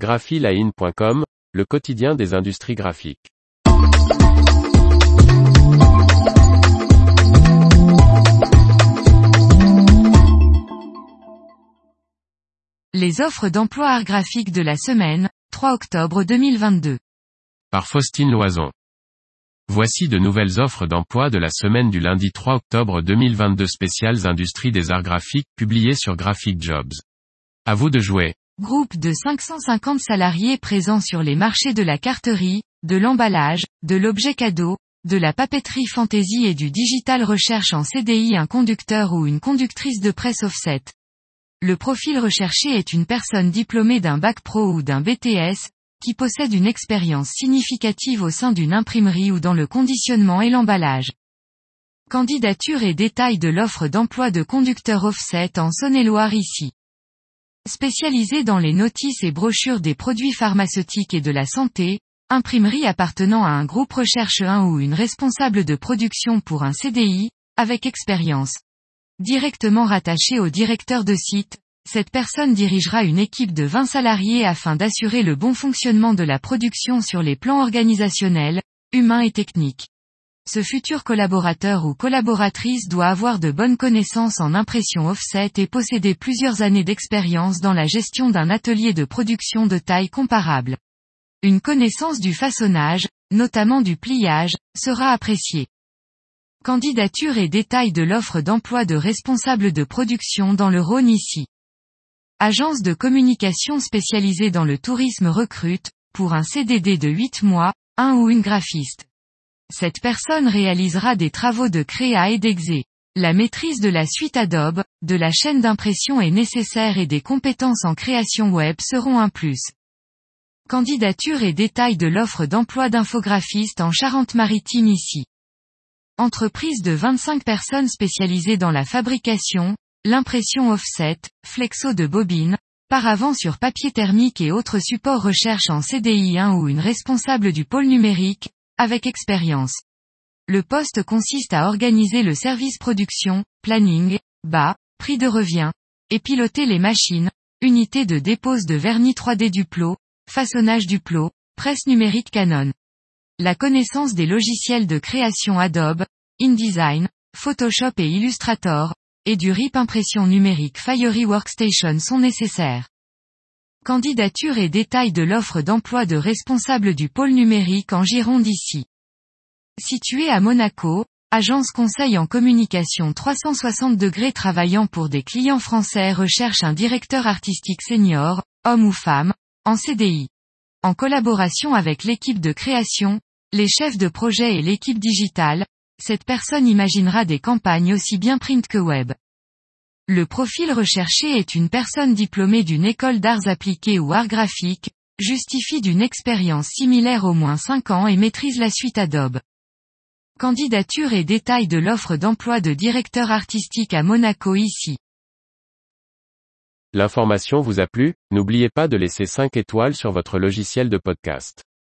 graphiline.com, le quotidien des industries graphiques. Les offres d'emploi art graphique de la semaine, 3 octobre 2022. Par Faustine Loison. Voici de nouvelles offres d'emploi de la semaine du lundi 3 octobre 2022 spéciales industries des arts graphiques publiées sur Graphic Jobs. À vous de jouer. Groupe de 550 salariés présents sur les marchés de la carterie, de l'emballage, de l'objet cadeau, de la papeterie fantaisie et du digital recherche en CDI un conducteur ou une conductrice de presse offset. Le profil recherché est une personne diplômée d'un bac pro ou d'un BTS, qui possède une expérience significative au sein d'une imprimerie ou dans le conditionnement et l'emballage. Candidature et détails de l'offre d'emploi de conducteur offset en Saône-et-Loire ici. Spécialisé dans les notices et brochures des produits pharmaceutiques et de la santé, imprimerie appartenant à un groupe recherche 1 ou une responsable de production pour un CDI, avec expérience. Directement rattaché au directeur de site, cette personne dirigera une équipe de 20 salariés afin d'assurer le bon fonctionnement de la production sur les plans organisationnels, humains et techniques. Ce futur collaborateur ou collaboratrice doit avoir de bonnes connaissances en impression offset et posséder plusieurs années d'expérience dans la gestion d'un atelier de production de taille comparable. Une connaissance du façonnage, notamment du pliage, sera appréciée. Candidature et détails de l'offre d'emploi de responsable de production dans le Rhône ici. Agence de communication spécialisée dans le tourisme recrute, pour un CDD de 8 mois, un ou une graphiste. Cette personne réalisera des travaux de créa et d'exé. La maîtrise de la suite Adobe, de la chaîne d'impression est nécessaire et des compétences en création web seront un plus. Candidature et détails de l'offre d'emploi d'infographiste en Charente-Maritime ici. Entreprise de 25 personnes spécialisées dans la fabrication, l'impression offset, flexo de bobines, paravent sur papier thermique et autres supports recherche en CDI 1 ou une responsable du pôle numérique, avec expérience. Le poste consiste à organiser le service production, planning, bas, prix de revient, et piloter les machines, unités de dépose de vernis 3D du plot, façonnage du plot, presse numérique Canon la connaissance des logiciels de création Adobe, InDesign, Photoshop et Illustrator, et du RIP impression numérique Fiery Workstation sont nécessaires. Candidature et détails de l'offre d'emploi de responsable du pôle numérique en Gironde ici. Situé à Monaco, agence conseil en communication 360 degrés travaillant pour des clients français recherche un directeur artistique senior, homme ou femme, en CDI. En collaboration avec l'équipe de création, les chefs de projet et l'équipe digitale, cette personne imaginera des campagnes aussi bien print que web. Le profil recherché est une personne diplômée d'une école d'arts appliqués ou arts graphiques, justifie d'une expérience similaire au moins 5 ans et maîtrise la suite Adobe. Candidature et détails de l'offre d'emploi de directeur artistique à Monaco ici. L'information vous a plu, n'oubliez pas de laisser 5 étoiles sur votre logiciel de podcast.